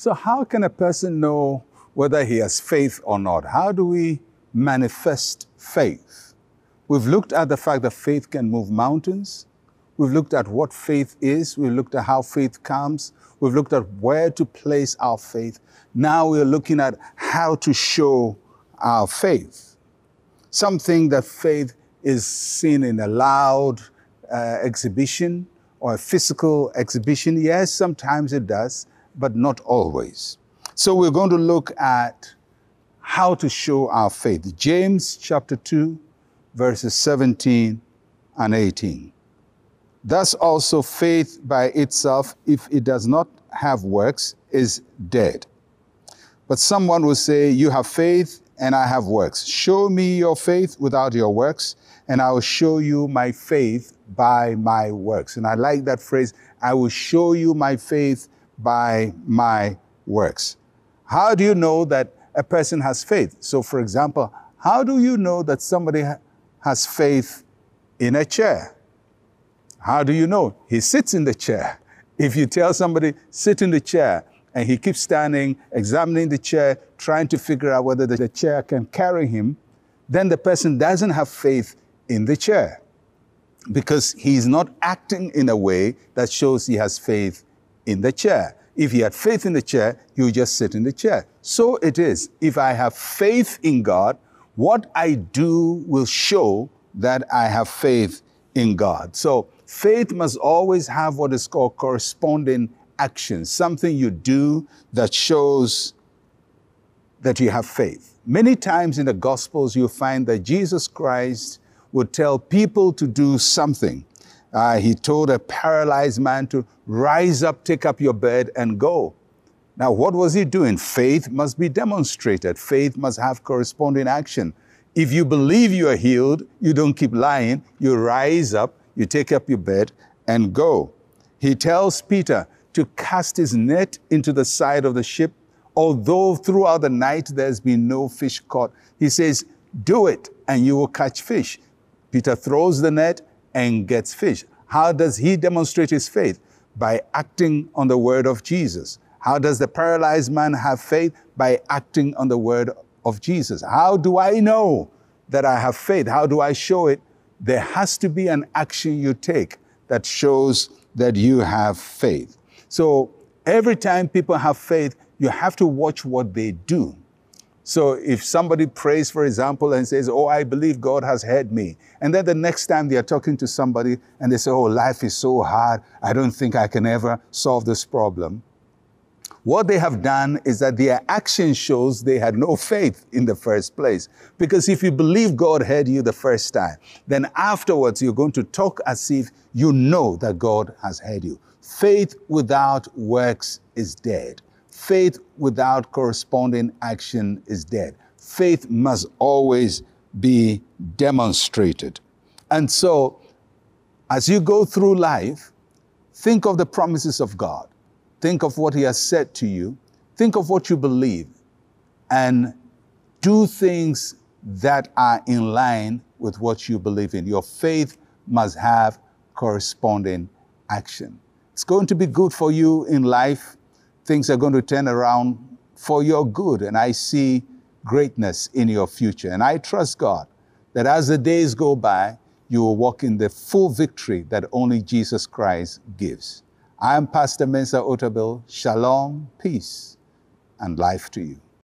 So, how can a person know whether he has faith or not? How do we manifest faith? We've looked at the fact that faith can move mountains. We've looked at what faith is. We've looked at how faith comes. We've looked at where to place our faith. Now we're looking at how to show our faith. Something that faith is seen in a loud uh, exhibition or a physical exhibition. Yes, sometimes it does, but not always. So we're going to look at how to show our faith. James chapter 2, verses 17 and 18. Thus also faith by itself, if it does not have works, is dead. But someone will say, You have faith and I have works. Show me your faith without your works, and I will show you my faith by my works. And I like that phrase, I will show you my faith by my works. How do you know that a person has faith? So, for example, how do you know that somebody has faith in a chair? How do you know? He sits in the chair. If you tell somebody, sit in the chair, and he keeps standing, examining the chair, trying to figure out whether the chair can carry him, then the person doesn't have faith in the chair because he's not acting in a way that shows he has faith in the chair. If he had faith in the chair, would just sit in the chair. So it is. If I have faith in God, what I do will show that I have faith in God. So faith must always have what is called corresponding action, something you do that shows that you have faith. Many times in the Gospels, you find that Jesus Christ would tell people to do something. Uh, he told a paralyzed man to rise up, take up your bed, and go. Now, what was he doing? Faith must be demonstrated. Faith must have corresponding action. If you believe you are healed, you don't keep lying. You rise up, you take up your bed, and go. He tells Peter to cast his net into the side of the ship, although throughout the night there's been no fish caught. He says, Do it, and you will catch fish. Peter throws the net and gets fish. How does he demonstrate his faith? By acting on the word of Jesus. How does the paralyzed man have faith? By acting on the word of Jesus. How do I know that I have faith? How do I show it? There has to be an action you take that shows that you have faith. So every time people have faith, you have to watch what they do. So if somebody prays, for example, and says, Oh, I believe God has heard me. And then the next time they are talking to somebody and they say, Oh, life is so hard. I don't think I can ever solve this problem. What they have done is that their action shows they had no faith in the first place. Because if you believe God heard you the first time, then afterwards you're going to talk as if you know that God has heard you. Faith without works is dead. Faith without corresponding action is dead. Faith must always be demonstrated. And so, as you go through life, think of the promises of God. Think of what He has said to you. Think of what you believe. And do things that are in line with what you believe in. Your faith must have corresponding action. It's going to be good for you in life things are going to turn around for your good. And I see greatness in your future. And I trust God that as the days go by, you will walk in the full victory that only Jesus Christ gives. I am Pastor Mensa Otabil. Shalom, peace, and life to you.